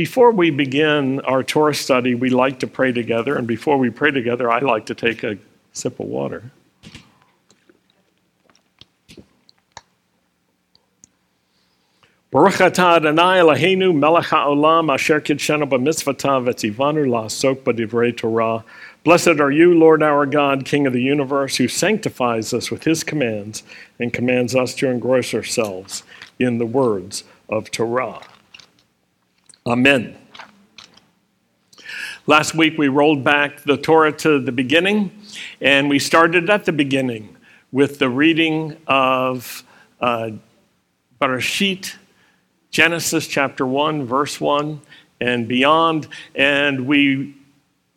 Before we begin our Torah study, we like to pray together. And before we pray together, I like to take a sip of water. Baruch atah Adonai Eloheinu melech haolam asher kidshenu la'asok b'divrei Torah. Blessed are you, Lord our God, King of the universe, who sanctifies us with his commands and commands us to engross ourselves in the words of Torah. Amen. Last week we rolled back the Torah to the beginning, and we started at the beginning with the reading of uh, Bereshit Genesis chapter 1, verse 1 and beyond. And we,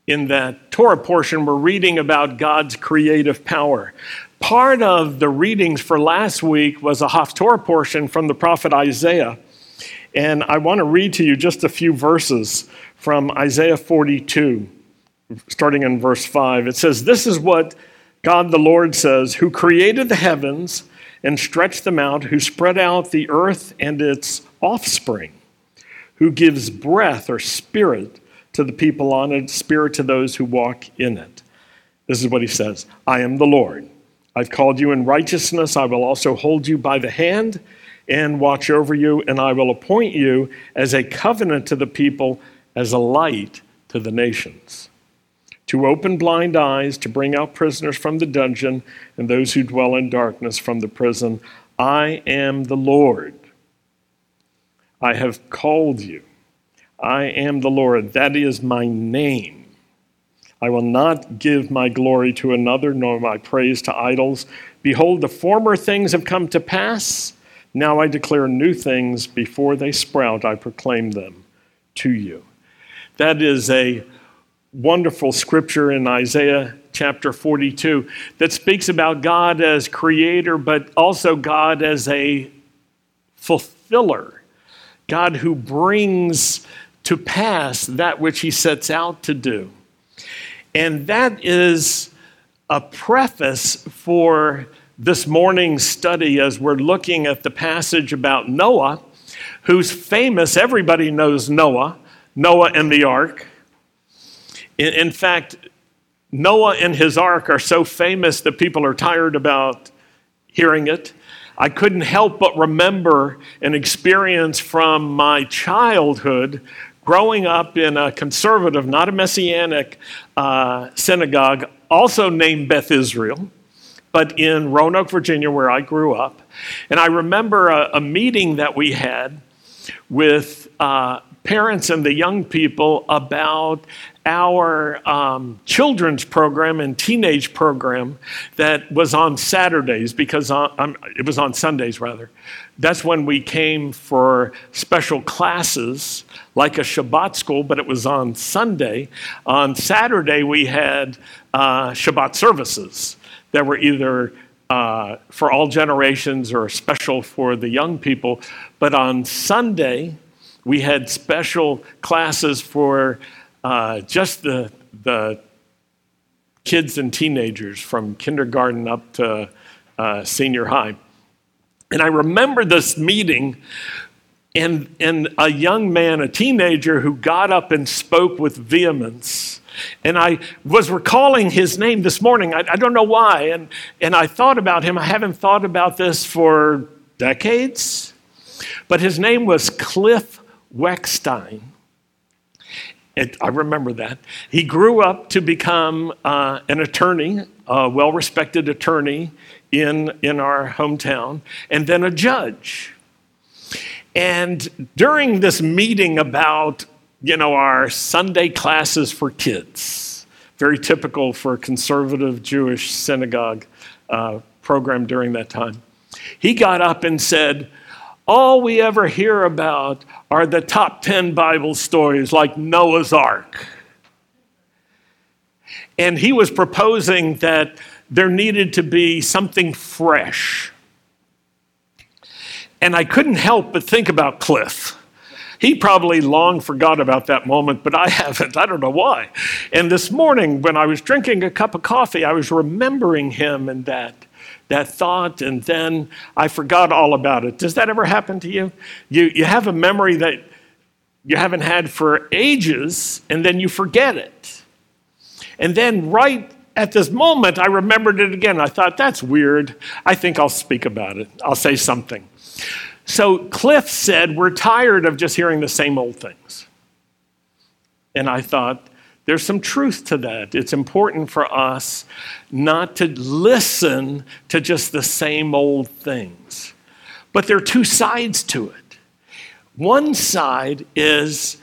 in that Torah portion, we're reading about God's creative power. Part of the readings for last week was a Haftorah portion from the prophet Isaiah. And I want to read to you just a few verses from Isaiah 42, starting in verse 5. It says, This is what God the Lord says, who created the heavens and stretched them out, who spread out the earth and its offspring, who gives breath or spirit to the people on it, spirit to those who walk in it. This is what he says I am the Lord. I've called you in righteousness. I will also hold you by the hand and watch over you, and I will appoint you as a covenant to the people, as a light to the nations. To open blind eyes, to bring out prisoners from the dungeon, and those who dwell in darkness from the prison. I am the Lord. I have called you. I am the Lord. That is my name. I will not give my glory to another, nor my praise to idols. Behold, the former things have come to pass. Now I declare new things. Before they sprout, I proclaim them to you. That is a wonderful scripture in Isaiah chapter 42 that speaks about God as creator, but also God as a fulfiller God who brings to pass that which he sets out to do. And that is a preface for this morning's study as we're looking at the passage about Noah, who's famous. Everybody knows Noah, Noah and the ark. In, in fact, Noah and his ark are so famous that people are tired about hearing it. I couldn't help but remember an experience from my childhood growing up in a conservative, not a messianic uh, synagogue, also named Beth Israel, but in Roanoke, Virginia, where I grew up. And I remember a, a meeting that we had with uh, parents and the young people about our um, children's program and teenage program that was on Saturdays because on, um, it was on Sundays rather. That's when we came for special classes like a Shabbat school, but it was on Sunday. On Saturday, we had uh, Shabbat services that were either uh, for all generations or special for the young people. But on Sunday, we had special classes for uh, just the, the kids and teenagers from kindergarten up to uh, senior high. And I remember this meeting and, and a young man, a teenager, who got up and spoke with vehemence. And I was recalling his name this morning. I, I, don't know why. And, and I thought about him. I haven't thought about this for decades. But his name was Cliff Weckstein. It, I remember that. He grew up to become uh, an attorney, a well respected attorney in, in our hometown, and then a judge. And during this meeting about, you know, our Sunday classes for kids, very typical for a conservative Jewish synagogue uh, program during that time, he got up and said, all we ever hear about are the top 10 Bible stories like Noah's Ark. And he was proposing that there needed to be something fresh. And I couldn't help but think about Cliff. He probably long forgot about that moment, but I haven't. I don't know why. And this morning, when I was drinking a cup of coffee, I was remembering him and that that thought, and then I forgot all about it. Does that ever happen to you? You, you have a memory that you haven't had for ages, and then you forget it. And then, right at this moment, I remembered it again. I thought, that's weird. I think I'll speak about it. I'll say something. So Cliff said, We're tired of just hearing the same old things. And I thought, there's some truth to that. It's important for us not to listen to just the same old things. But there are two sides to it. One side is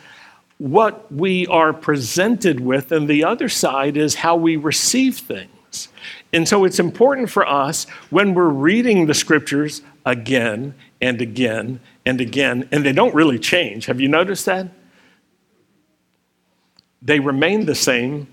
what we are presented with, and the other side is how we receive things. And so it's important for us when we're reading the scriptures again and again and again, and they don't really change. Have you noticed that? They remain the same.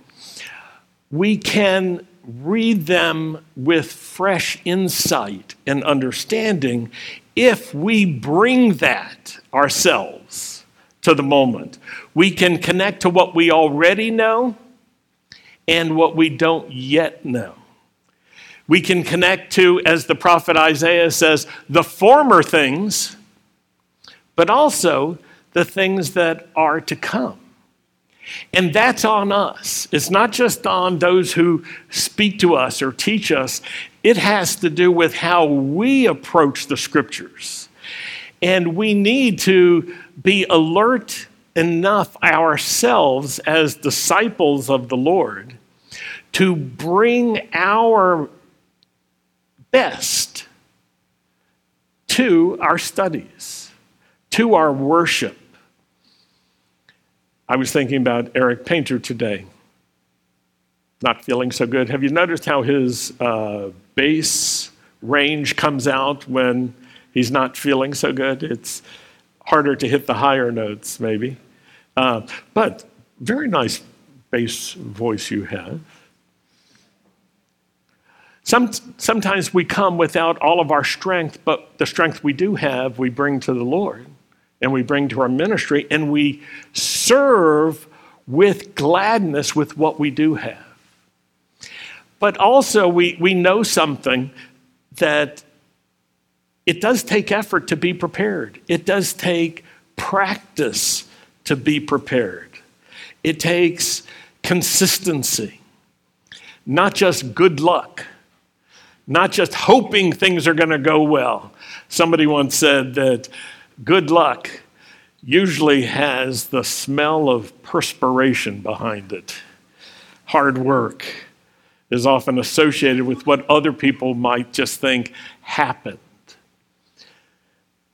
We can read them with fresh insight and understanding if we bring that ourselves to the moment. We can connect to what we already know and what we don't yet know. We can connect to, as the prophet Isaiah says, the former things, but also the things that are to come. And that's on us. It's not just on those who speak to us or teach us, it has to do with how we approach the scriptures. And we need to be alert enough ourselves as disciples of the Lord to bring our best to our studies, to our worship. I was thinking about Eric Painter today. Not feeling so good. Have you noticed how his uh, bass range comes out when he's not feeling so good? It's harder to hit the higher notes, maybe. Uh, but very nice bass voice you have. Some, sometimes we come without all of our strength, but the strength we do have, we bring to the Lord and we bring to our ministry, and we serve with gladness with what we do have. But also, we, we know something that it does take effort to be prepared. It does take practice to be prepared. It takes consistency, not just good luck, not just hoping things are going to go well. Somebody once said that good luck usually has the smell of perspiration behind it. Hard work is often associated with what other people might just think happened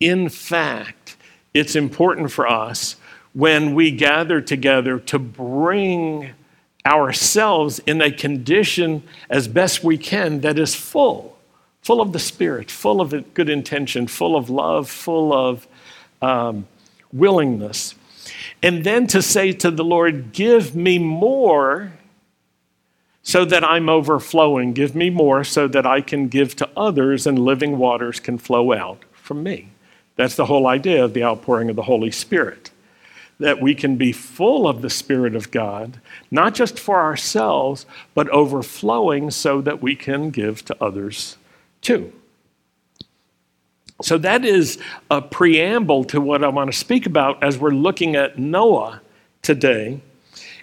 in fact, it's important for us when we gather together to bring ourselves in a condition as best we can that is full, full of the Spirit, full of good intention, full of love, full of um, willingness. And then to say to the Lord, Give me more so that I'm overflowing. Give me more so that I can give to others and living waters can flow out from me. That's the whole idea of the outpouring of the Holy Spirit. That we can be full of the Spirit of God, not just for ourselves, but overflowing so that we can give to others too. So, that is a preamble to what I want to speak about as we're looking at Noah today.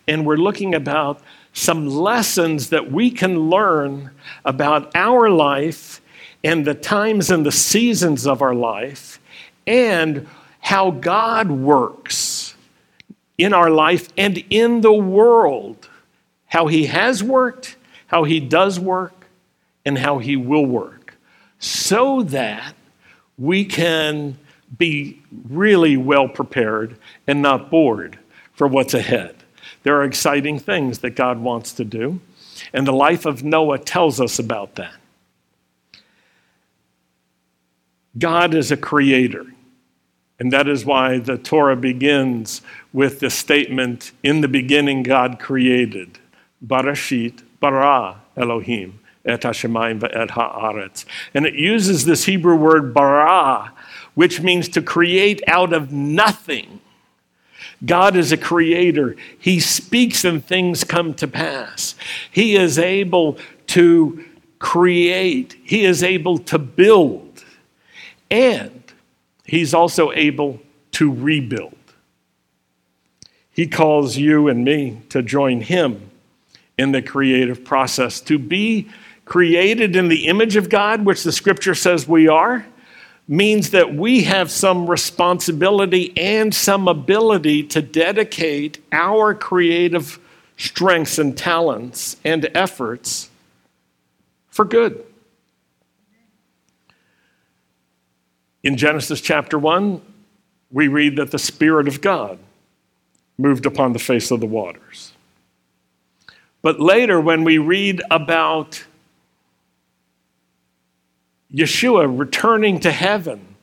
And we're looking about some lessons that we can learn about our life and the times and the seasons of our life and how God works in our life and in the world. How He has worked, how He does work, and how He will work. So that we can be really well prepared and not bored for what's ahead. There are exciting things that God wants to do, and the life of Noah tells us about that. God is a creator. And that is why the Torah begins with the statement In the beginning, God created. Bereshit, bara Elohim, et hashemayim ve'et ha'aretz. And it uses this Hebrew word bara, which means to create out of nothing. God is a creator. He speaks and things come to pass. He is able to create, He is able to build. And He's also able to rebuild. He calls you and me to join Him in the creative process, to be created in the image of God, which the scripture says we are, means that we have some responsibility and some ability to dedicate our creative strengths and talents and efforts for good. In Genesis chapter 1, we read that the Spirit of God moved upon the face of the waters. But later, when we read about Yeshua returning to heaven,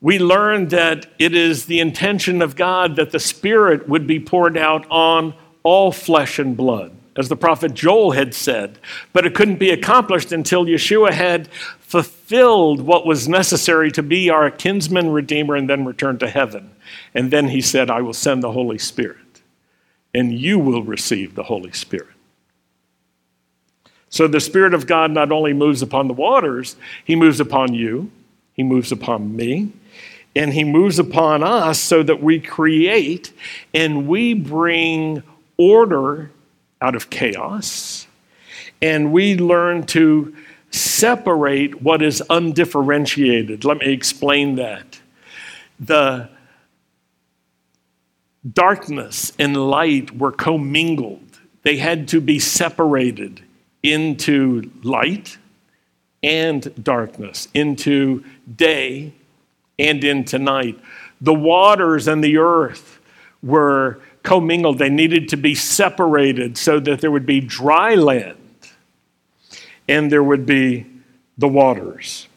we learn that it is the intention of God that the Spirit would be poured out on all flesh and blood, as the prophet Joel had said. But it couldn't be accomplished until Yeshua had fulfilled what was necessary to be our kinsman redeemer and then return to heaven. And then he said, I will send the Holy Spirit, and you will receive the Holy Spirit. So the Spirit of God not only moves upon the waters, He moves upon you, He moves upon me, and He moves upon us so that we create and we bring order out of chaos, and we learn to separate what is undifferentiated. Let me explain that. The darkness and light were commingled, they had to be separated into light and darkness, into day and into night. The waters and the earth were commingled, they needed to be separated so that there would be dry land and there would be the waters.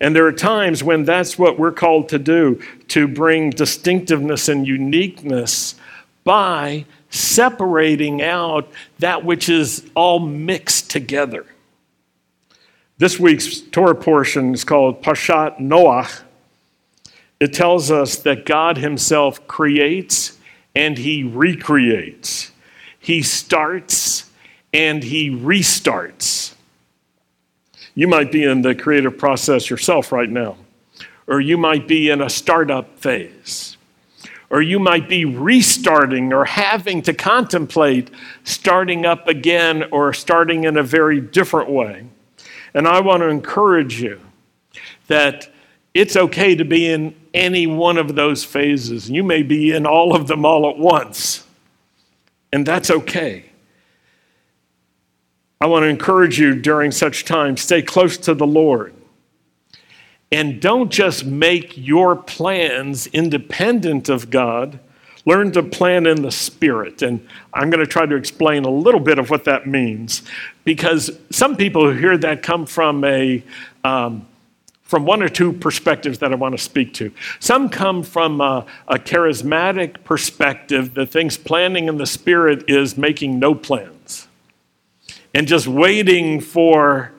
And there are times when that's what we're called to do to bring distinctiveness and uniqueness by separating out that which is all mixed together. This week's Torah portion is called Parshat Noach. It tells us that God Himself creates and He recreates. He starts and He restarts. You might be in the creative process yourself right now, or you might be in a startup phase or you might be restarting or having to contemplate starting up again or starting in a very different way. And I want to encourage you that it's okay to be in any one of those phases. You may be in all of them all at once, and that's okay. I want to encourage you during such time, stay close to the Lord. And don't just make your plans independent of God. Learn to plan in the Spirit. And I'm going to try to explain a little bit of what that means because some people who hear that come from a um, from one or two perspectives that I want to speak to. Some come from a, a charismatic perspective that thinks planning in the Spirit is making no plans and just waiting for.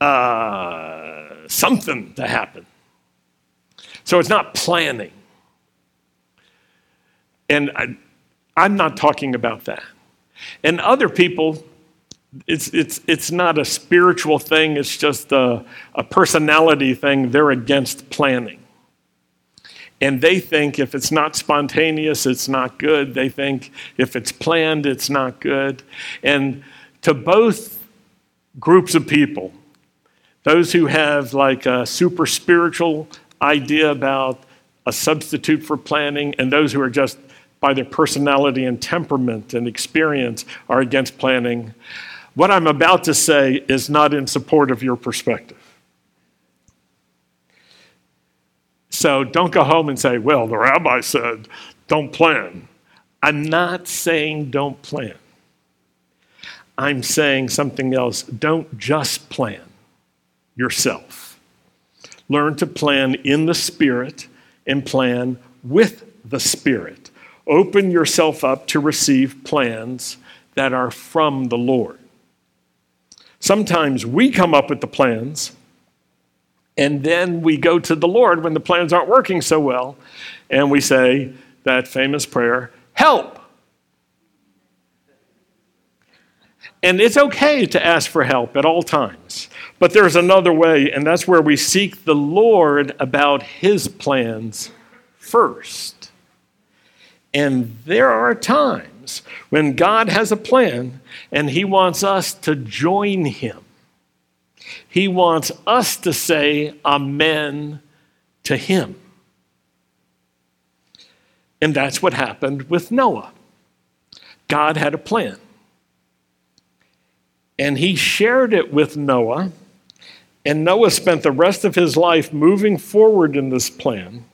Uh, something to happen. So it's not planning. And I, I'm not talking about that. And other people, it's, it's, it's not a spiritual thing, it's just a, a personality thing. They're against planning. And they think if it's not spontaneous, it's not good. They think if it's planned, it's not good. And to both groups of people, those who have like a super spiritual idea about a substitute for planning, and those who are just by their personality and temperament and experience are against planning. What I'm about to say is not in support of your perspective. So don't go home and say, well, the rabbi said, don't plan. I'm not saying don't plan. I'm saying something else. Don't just plan yourself. Learn to plan in the Spirit and plan with the Spirit. Open yourself up to receive plans that are from the Lord. Sometimes we come up with the plans and then we go to the Lord when the plans aren't working so well and we say that famous prayer, Help! And it's okay to ask for help at all times. But there's another way, and that's where we seek the Lord about his plans first. And there are times when God has a plan and He wants us to join Him. He wants us to say Amen to Him. And that's what happened with Noah. God had a plan. And He shared it with Noah. And Noah spent the rest of his life moving forward in this plan.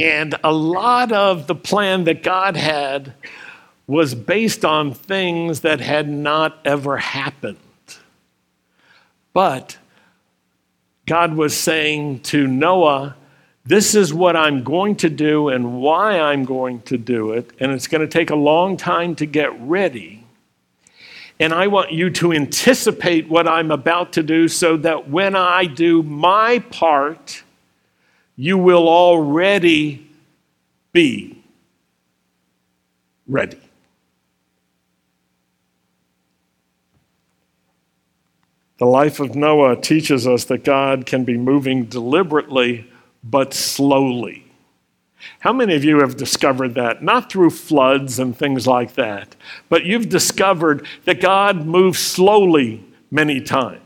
And a lot of the plan that God had was based on things that had not ever happened. But God was saying to Noah, This is what I'm going to do and why I'm going to do it. And it's going to take a long time to get ready. And I want you to anticipate what I'm about to do so that when I do my part, you will already be ready. The life of Noah teaches us that God can be moving deliberately but slowly. How many of you have discovered that? Not through floods and things like that, but you've discovered that God moves slowly many times.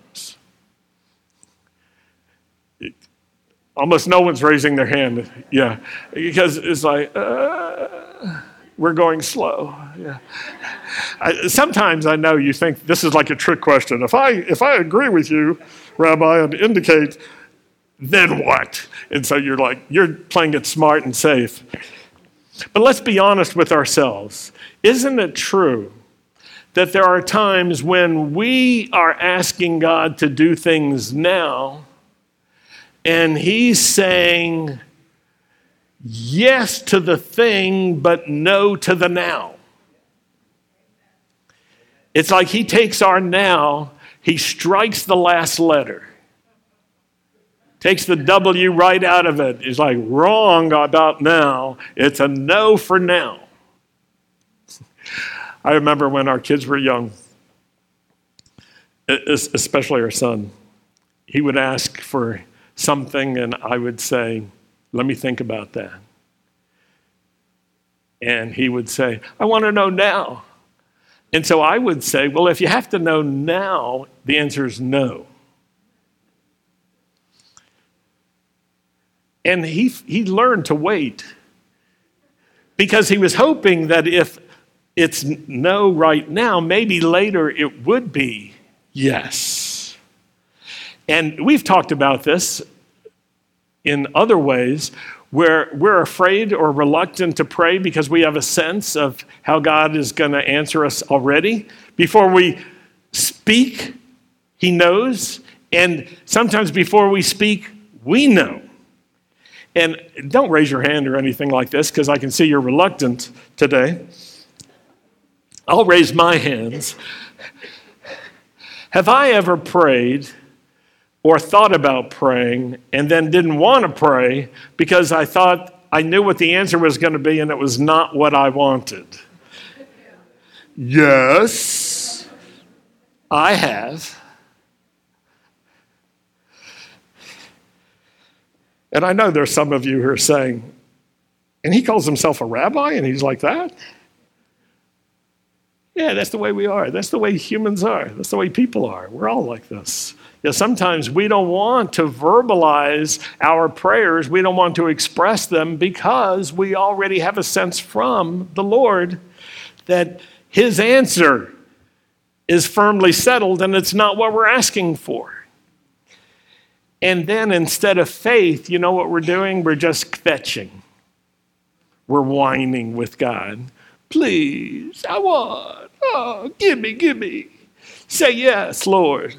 Almost no one's raising their hand. Yeah, because it's like, uh, we're going slow. Yeah. I, sometimes I know you think this is like a trick question. If I, if I agree with you, Rabbi, and indicate then what? And so you're like, you're playing it smart and safe. But let's be honest with ourselves. Isn't it true that there are times when we are asking God to do things now, and He's saying yes to the thing, but no to the now? It's like He takes our now, He strikes the last letter takes the W right out of it. He's like wrong about now. It's a no for now. I remember when our kids were young, especially our son, he would ask for something, and I would say, Let me think about that. And he would say, I want to know now. And so I would say, Well, if you have to know now, the answer is no. And he, he learned to wait because he was hoping that if it's no right now, maybe later it would be yes. And we've talked about this in other ways where we're afraid or reluctant to pray because we have a sense of how God is going to answer us already. Before we speak, He knows. And sometimes before we speak, we know. And don't raise your hand or anything like this because I can see you're reluctant today. I'll raise my hands. Have I ever prayed or thought about praying and then didn't want to pray because I thought I knew what the answer was going to be and it was not what I wanted? Yes, I have. And I know there's some of you who are saying, and he calls himself a rabbi and he's like that? Yeah, that's the way we are. That's the way humans are. That's the way people are. We're all like this. Yeah, sometimes we don't want to verbalize our prayers, we don't want to express them because we already have a sense from the Lord that his answer is firmly settled and it's not what we're asking for. And then instead of faith, you know what we're doing? We're just kvetching. We're whining with God. Please, I want. Oh, give me, give me. Say yes, Lord.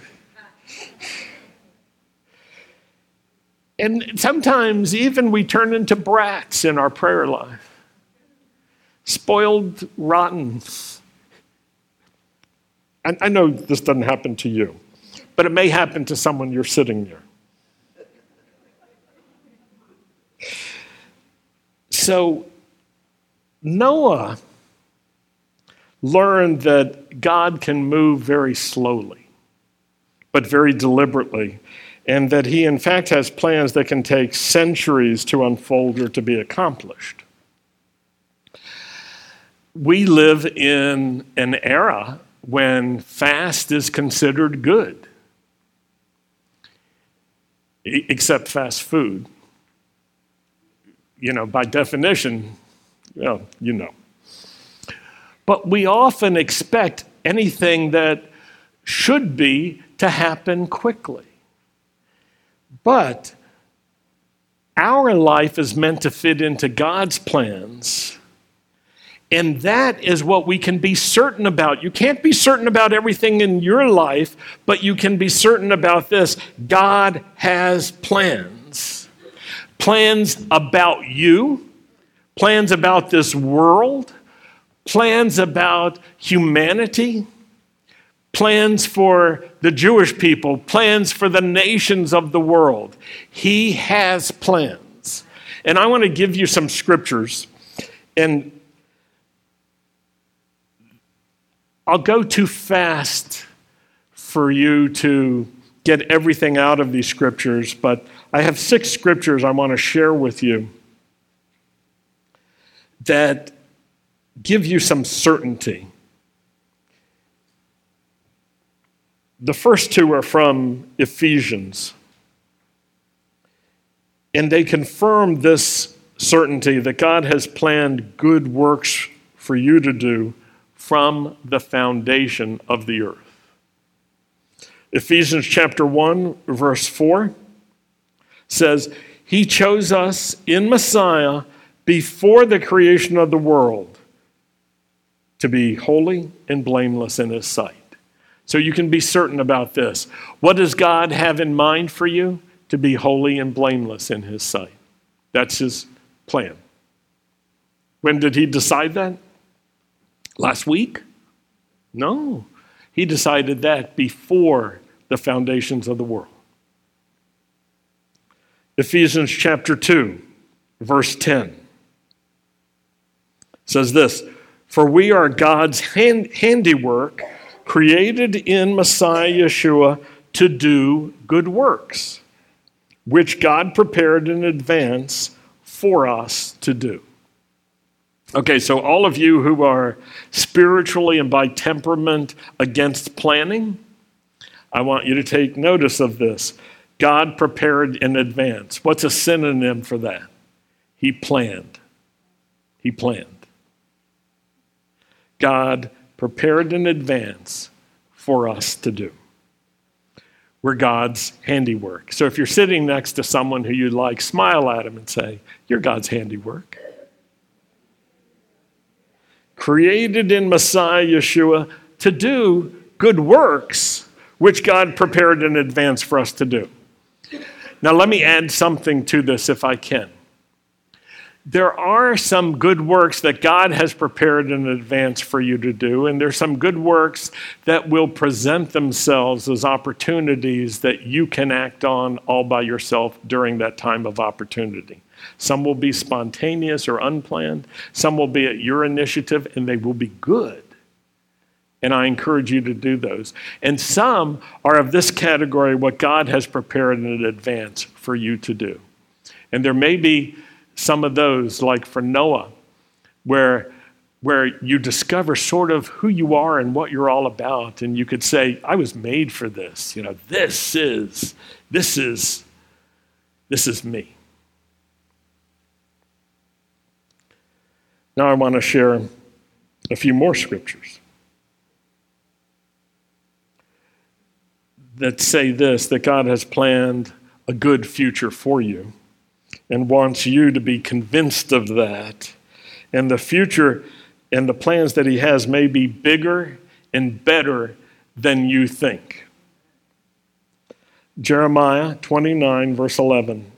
And sometimes even we turn into brats in our prayer life. Spoiled, rotten. And I know this doesn't happen to you, but it may happen to someone you're sitting near. So Noah learned that God can move very slowly, but very deliberately, and that he, in fact, has plans that can take centuries to unfold or to be accomplished. we live in an era when fast is considered good, except fast food. You know, by definition, well, you know. But we often expect anything that should be to happen quickly. But our life is meant to fit into God's plans. And that is what we can be certain about. You can't be certain about everything in your life, but you can be certain about this God has plans. Plans about you, plans about this world, plans about humanity plans for the Jewish people, plans for the nations of the world. He has plans. And I want to give you some scriptures. And I'll go too fast for you to get everything out of these scriptures, but I have six scriptures I want to share with you that give you some certainty The first two are from Ephesians. And they confirm this certainty that God has planned good works for you to do from the foundation of the earth. Ephesians chapter 1, verse 4 says, He chose us in Messiah before the creation of the world to be holy and blameless in His sight. So you can be certain about this. What does God have in mind for you? To be holy and blameless in His sight. That's His plan. When did He decide that? Last week? No. He decided that before the foundations of the world. Ephesians chapter 2, verse 10 says this For we are God's hand, handiwork created in Messiah Yeshua to do good works, which God prepared in advance for us to do. Okay, so all of you who are spiritually and by temperament against planning, I want you to take notice of this. God prepared in advance. What's a synonym for that? He planned. He planned. God prepared in advance for us to do. We're God's handiwork. So if you're sitting next to someone who you like, smile at him and say, You're God's handiwork. Created in Messiah Yeshua to do good works, which God prepared in advance for us to do. Now, let me add something to this if I can there are some good works that God has prepared in advance for you to do, and there's some good works that will present themselves as opportunities that you can act on all by yourself during that time of opportunity. Some will be spontaneous or unplanned, some will be at your initiative, and they will be good. And I encourage you to do those. And some are of this category, what God has prepared in advance for you to do. And there may be some of those, like for Noah, where where you discover sort of who you are and what you're all about and you could say i was made for this you know this is this is this is me. Now i want to share a few more scriptures that say this that god has planned a good future for you and wants you to be convinced of that. And the future and the plans that He has may be bigger and better than you think. Jeremiah 29, verse 11.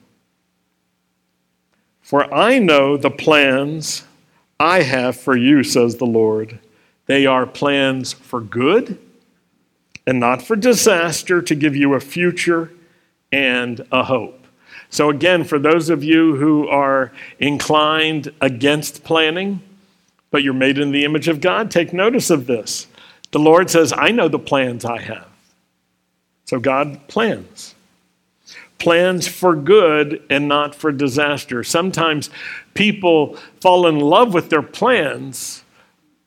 For I know the plans I have for you, says the Lord. They are plans for good and not for disaster, to give you a future and a hope. So, again, for those of you who are inclined against planning, but you're made in the image of God, take notice of this. The Lord says, I know the plans I have. So, God plans. Plans for good and not for disaster. Sometimes people fall in love with their plans,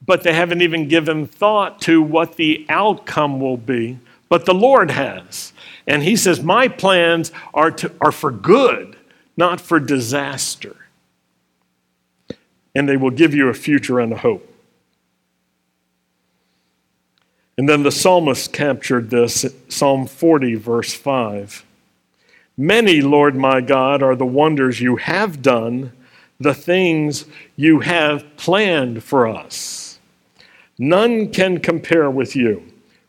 but they haven't even given thought to what the outcome will be. But the Lord has. And He says, My plans are, to, are for good, not for disaster. And they will give you a future and a hope. And then the psalmist captured this, Psalm 40, verse 5. Many, Lord my God, are the wonders you have done, the things you have planned for us. None can compare with you.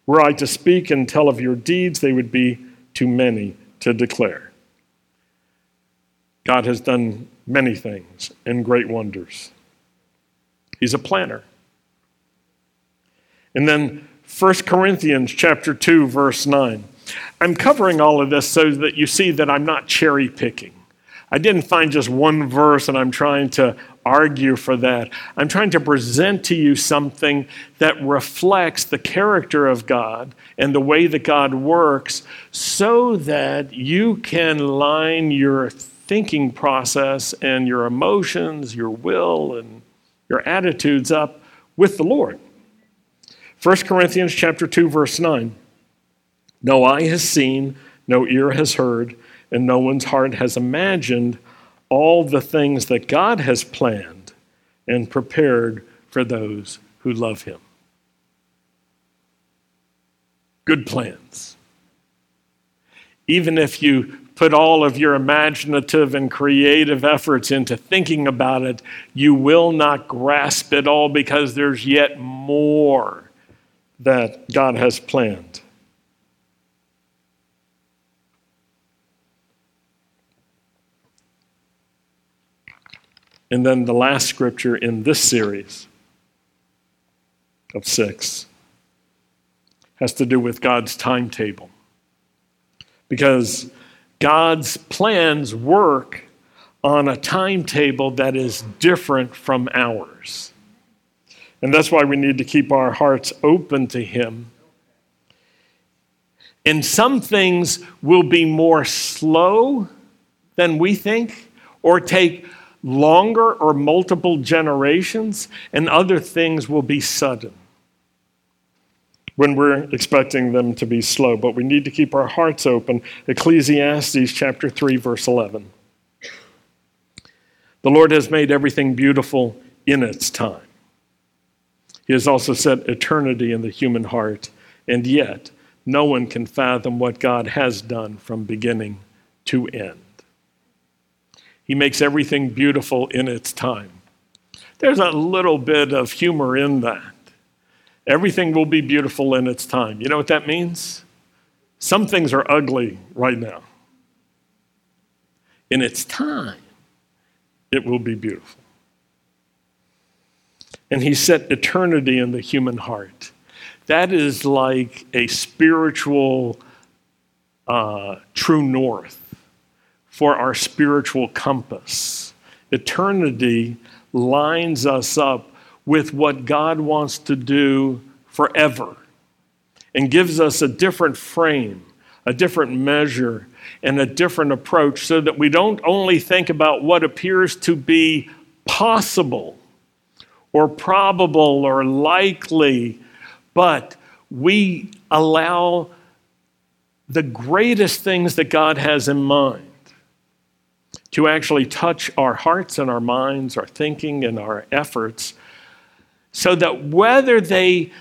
Were I to speak and tell of your deeds, they would be too many to declare. God has done many things and great wonders. He's a planner. And then 1 Corinthians chapter 2 verse 9. I'm covering all of this so that you see that I'm not cherry picking. I didn't find just one verse and I'm trying to argue for that. I'm trying to present to you something that reflects the character of God and the way that God works so that you can line your thinking process and your emotions, your will, and your attitudes up with the Lord. 1 Corinthians chapter 2 verse 9. No eye has seen, no ear has heard, and no one's heart has imagined all the things that God has planned and prepared for those who love him. Good plans. Even if you put all of your imaginative and creative efforts into thinking about it, you will not grasp it all because there's yet more that God has planned. And then the last scripture in this series of six has to do with God's timetable. Because God's plans work on a timetable that is different from ours. And that's why we need to keep our hearts open to Him. And some things will be more slow than we think, or take longer or multiple generations, and other things will be sudden when we're expecting them to be slow. But we need to keep our hearts open. Ecclesiastes chapter 3, verse 11. The Lord has made everything beautiful in its time. He has also set eternity in the human heart, and yet no one can fathom what God has done from beginning to end. He makes everything beautiful in its time. There's a little bit of humor in that. Everything will be beautiful in its time. You know what that means? Some things are ugly right now. In its time, it will be beautiful. And he set eternity in the human heart. That is like a spiritual uh, true north for our spiritual compass. Eternity lines us up with what God wants to do forever and gives us a different frame, a different measure, and a different approach so that we don't only think about what appears to be possible or probable or likely, but we allow the greatest things that God has in mind to actually touch our hearts and our minds, our thinking and our efforts, so that whether they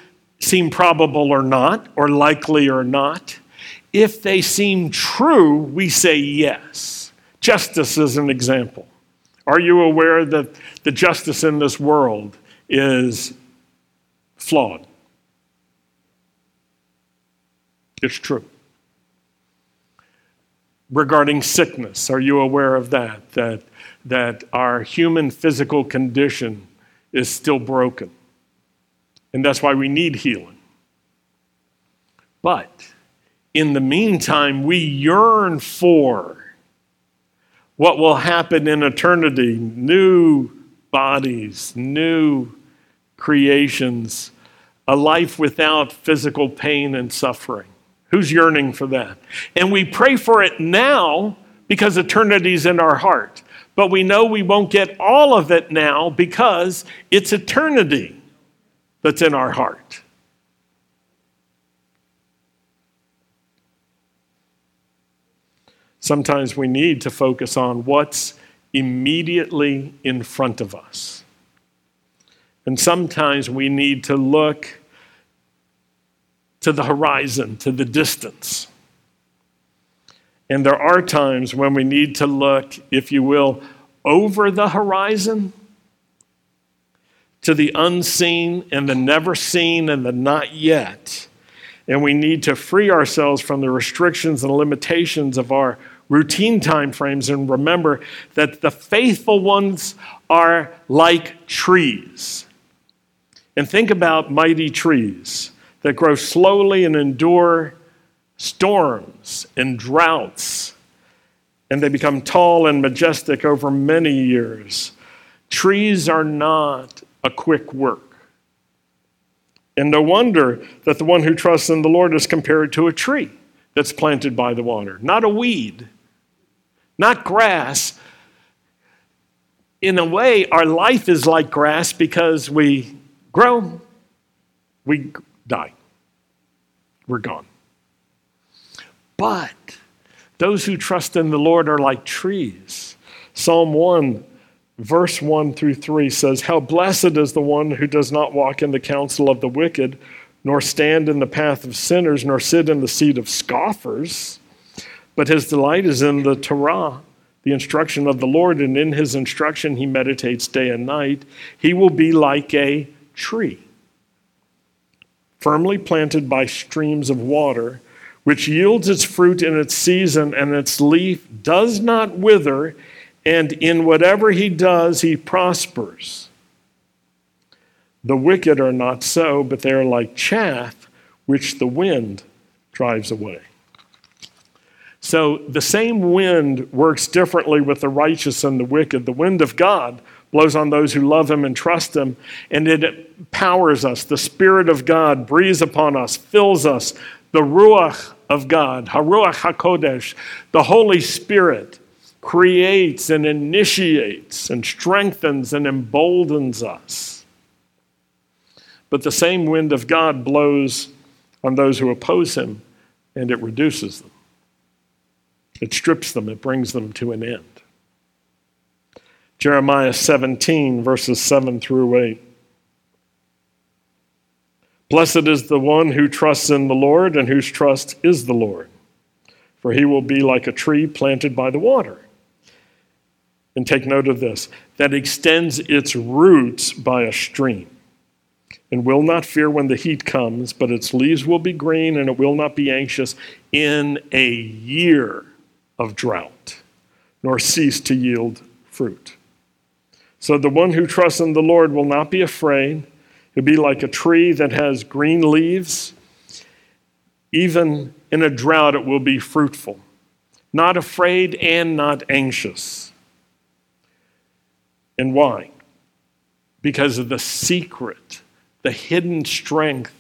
seem probable or not, or likely or not, if they seem true, we say yes. Justice is an example. Are you aware that the justice in this world is flawed. It's true. Regarding sickness, are you aware of that? That, that our human physical condition is still broken. And that's why we need healing. But in the meantime, we yearn for what will happen in eternity new bodies, new creations, a life without physical pain and suffering. Who's yearning for that? And we pray for it now because eternity's in our heart. But we know we won't get all of it now because it's eternity. that's in our heart. Sometimes we need to focus on what's immediately in front of us. And sometimes we need to look to the horizon, to the distance. And there are times when we need to look, if you will, over the horizon to the unseen and the never seen and the not yet. And we need to free ourselves from the restrictions and limitations of our routine time frames and remember that the faithful ones are like trees. And think about mighty trees that grow slowly and endure storms and droughts, and they become tall and majestic over many years. Trees are not a quick work. And no wonder that the one who trusts in the Lord is compared to a tree that's planted by the water, not a weed, not grass. In a way, our life is like grass because we grow, we die, we're gone. But those who trust in the Lord are like trees. Psalm 1, verse 1 through 3 says, How blessed is the one who does not walk in the counsel of the wicked, nor stand in the path of sinners, nor sit in the seat of scoffers, but his delight is in the Torah, the instruction of the Lord, and in his instruction he meditates day and night. He will be like a tree, firmly planted by streams of water which yields its fruit in its season, and its leaf does not wither, and in whatever he does, he prospers. The wicked are not so, but they are like chaff which the wind drives away. So the same wind works differently with the righteous and the wicked. The wind of God blows on those who love him and trust him, and it empowers us. The Spirit of God breathes upon us, fills us. The Ruach of God, Haruach HaKodesh, the Holy Spirit, creates and initiates and strengthens and emboldens us. But the same wind of God blows on those who oppose him, and it reduces them. It strips them, it brings them to an end. Jeremiah 17, verses 7 through 8. Blessed is the one who trusts in the Lord and whose trust is the Lord, for he will be like a tree planted by the water. And take note of this that extends its roots by a stream and will not fear when the heat comes, but its leaves will be green and it will not be anxious in a year of drought, nor cease to yield fruit. So the one who trusts in the Lord will not be afraid. It'd be like a tree that has green leaves. Even in a drought, it will be fruitful, not afraid and not anxious. And why? Because of the secret, the hidden strength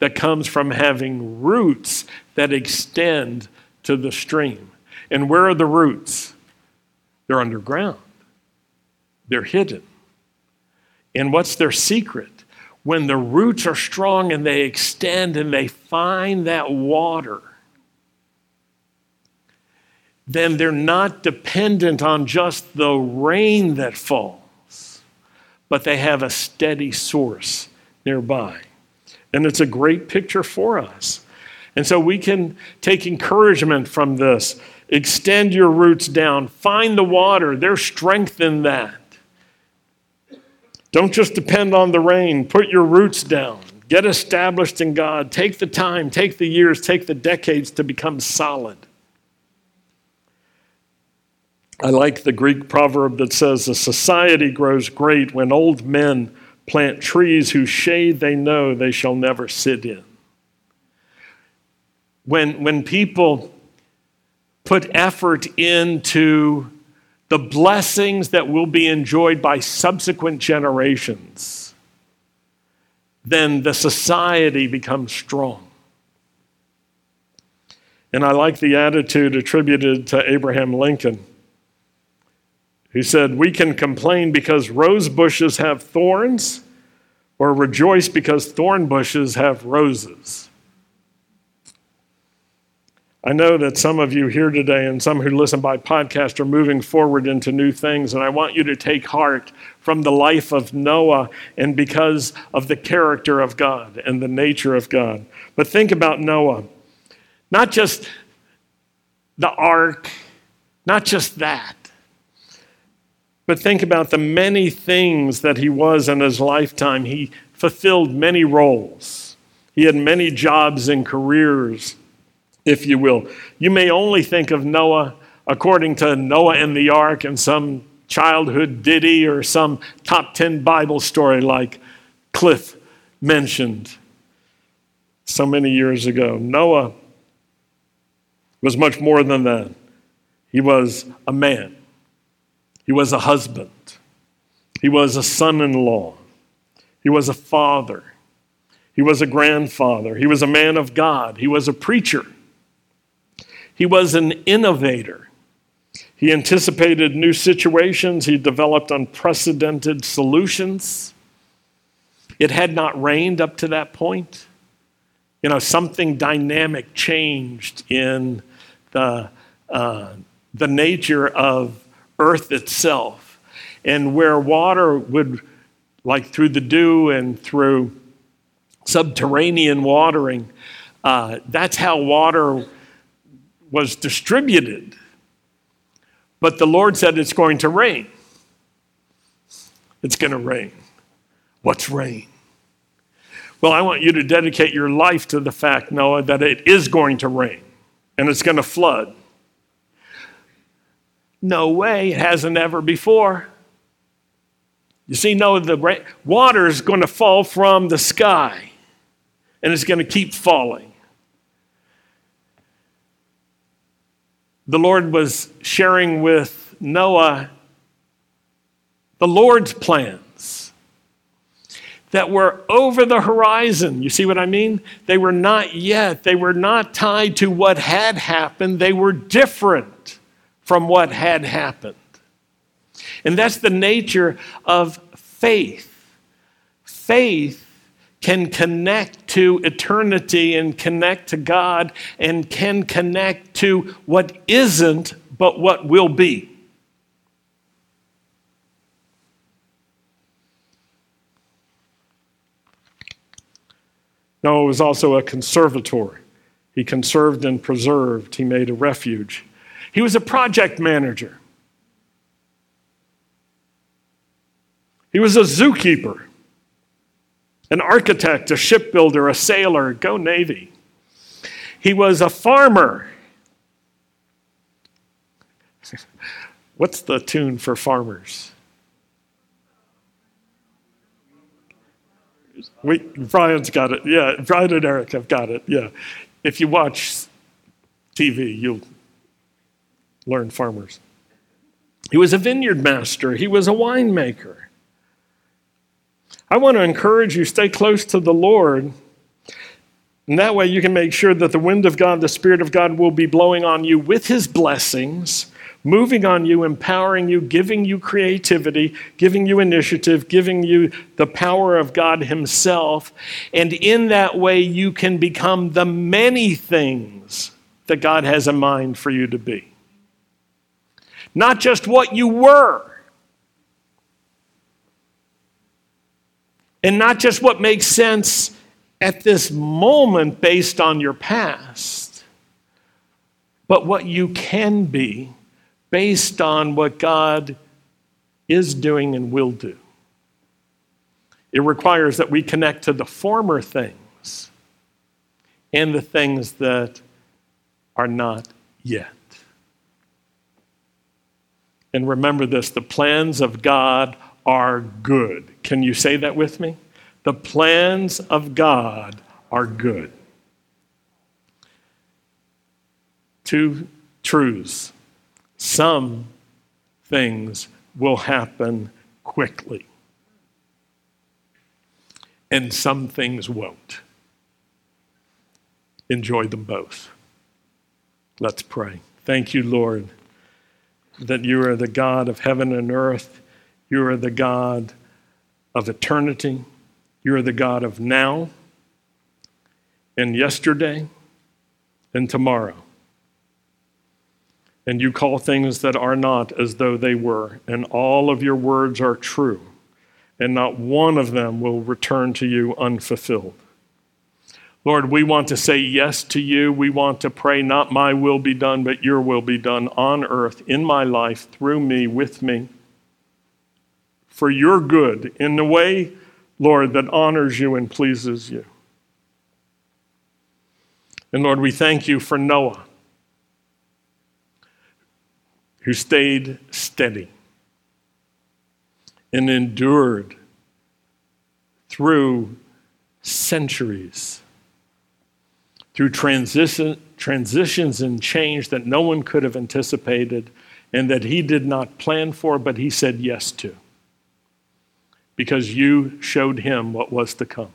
that comes from having roots that extend to the stream. And where are the roots? They're underground, they're hidden. And what's their secret? when the roots are strong and they extend and they find that water, then they're not dependent on just the rain that falls, but they have a steady source nearby. And it's a great picture for us. And so we can take encouragement from this. Extend your roots down, find the water, there's strength in that. Don't just depend on the rain. Put your roots down. Get established in God. Take the time, take the years, take the decades to become solid. I like the Greek proverb that says, A society grows great when old men plant trees whose shade they know they shall never sit in. When, when people put effort into the blessings that will be enjoyed by subsequent generations, then the society becomes strong. And I like the attitude attributed to Abraham Lincoln, who said, We can complain because rose bushes have thorns, or rejoice because thorn bushes have roses. I know that some of you here today and some who listen by podcast are moving forward into new things, and I want you to take heart from the life of Noah and because of the character of God and the nature of God. But think about Noah. Not just the ark, not just that, but think about the many things that he was in his lifetime. He fulfilled many roles, he had many jobs and careers if you will. You may only think of Noah according to Noah and the ark and some childhood ditty or some top 10 Bible story like Cliff mentioned so many years ago. Noah was much more than that. He was a man, he was a husband, he was a son in law, he was a father, he was a grandfather, he was a man of God, he was a preacher. He was an innovator. He anticipated new situations, he developed unprecedented solutions. It had not rained up to that point. You know, something dynamic changed in the, uh, the nature of earth itself. And where water would, like through the dew and through subterranean watering, uh, that's how water was distributed. But the Lord said it's going to rain. It's going to rain. What's rain? Well, I want you to dedicate your life to the fact, Noah, that it is going to rain and it's going to flood. No way, it hasn't ever before. You see, Noah, the water is going to fall from the sky and it's going to keep falling. The Lord was sharing with Noah the Lord's plans that were over the horizon. You see what I mean? They were not yet, they were not tied to what had happened, they were different from what had happened. And that's the nature of faith. Faith can connect to eternity and connect to God and can connect to what isn't, but what will be. Noah was also a conservator. He conserved and preserved, he made a refuge. He was a project manager. He was a zookeeper an architect, a shipbuilder, a sailor. Go Navy. He was a farmer. What's the tune for farmers? We, Brian's got it. Yeah, Brian and Eric have got it. Yeah. If you watch TV, you'll learn farmers. He was a vineyard master, he was a winemaker. I want to encourage you stay close to the Lord. And that way you can make sure that the wind of God, the Spirit of God, will be blowing on you with His blessings, moving on you, empowering you, giving you creativity, giving you initiative, giving you the power of God Himself. And in that way, you can become the many things that God has in mind for you to be. Not just what you were. And not just what makes sense at this moment based on your past, but what you can be based on what God is doing and will do. It requires that we connect to the former things and the things that are not yet. And remember this the plans of God are good. Can you say that with me? The plans of God are good. Two truths. Some things will happen quickly, and some things won't. Enjoy them both. Let's pray. Thank you, Lord, that you are the God of heaven and earth you are the God of eternity. You're the God of now and yesterday and tomorrow. And you call things that are not as though they were, and all of your words are true, and not one of them will return to you unfulfilled. Lord, we want to say yes to you. We want to pray, not my will be done, but your will be done on earth, in my life, through me, with me, for your good, in the way, Lord, that honors you and pleases you. And Lord, we thank you for Noah, who stayed steady and endured through centuries through transition, transitions and change that no one could have anticipated and that he did not plan for, but he said yes to. Because you showed him what was to come.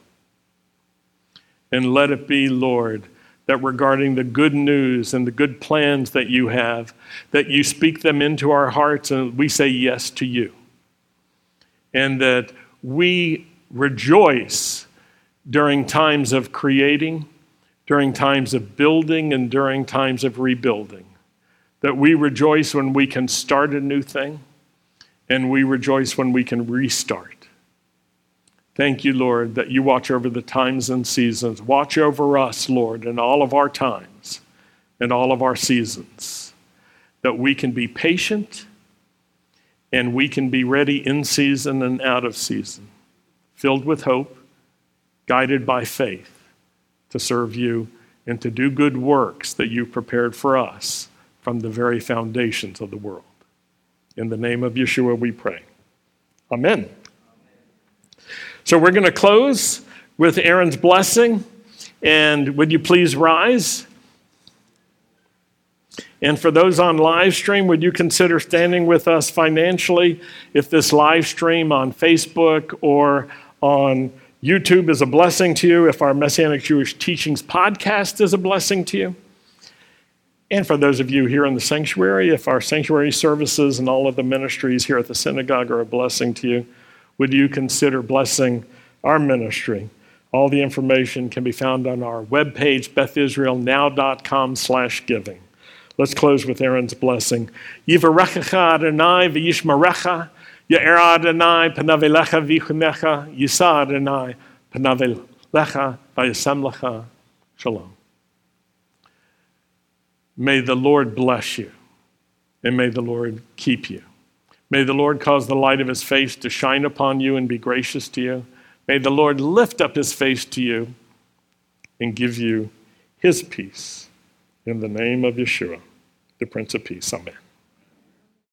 And let it be, Lord, that regarding the good news and the good plans that you have, that you speak them into our hearts and we say yes to you. And that we rejoice during times of creating during times of building and during times of rebuilding. That we rejoice when we can start a new thing, and we rejoice when we can restart. Thank you, Lord, that you watch over the times and seasons. Watch over us, Lord, in all of our times and all of our seasons. That we can be patient and we can be ready in season and out of season, filled with hope, guided by faith to serve you and to do good works that you've prepared for us from the very foundations of the world. In the name of Yeshua, we pray. Amen. So we're going to close with Aaron's blessing. And would you please rise? And for those on live stream, would you consider standing with us financially if this live stream on Facebook or on YouTube is a blessing to you, if our Messianic Jewish Teachings podcast is a blessing to you. And for those of you here in the sanctuary, if our sanctuary services and all of the ministries here at the synagogue are a blessing to you, would you consider blessing our ministry? All the information can be found on our webpage, bethisraelnow.com slash giving. Let's close with Aaron's blessing. Yivarechecha Adonai v'yishmarecha Ya'er Adonai panavelecha vichunecha, Yisa Adonai panavelecha vayasem Shalom. May the Lord bless you, and may the Lord keep you. May the Lord cause the light of his face to shine upon you and be gracious to you. May the Lord lift up his face to you and give you his peace. In the name of Yeshua, the Prince of Peace. Amen.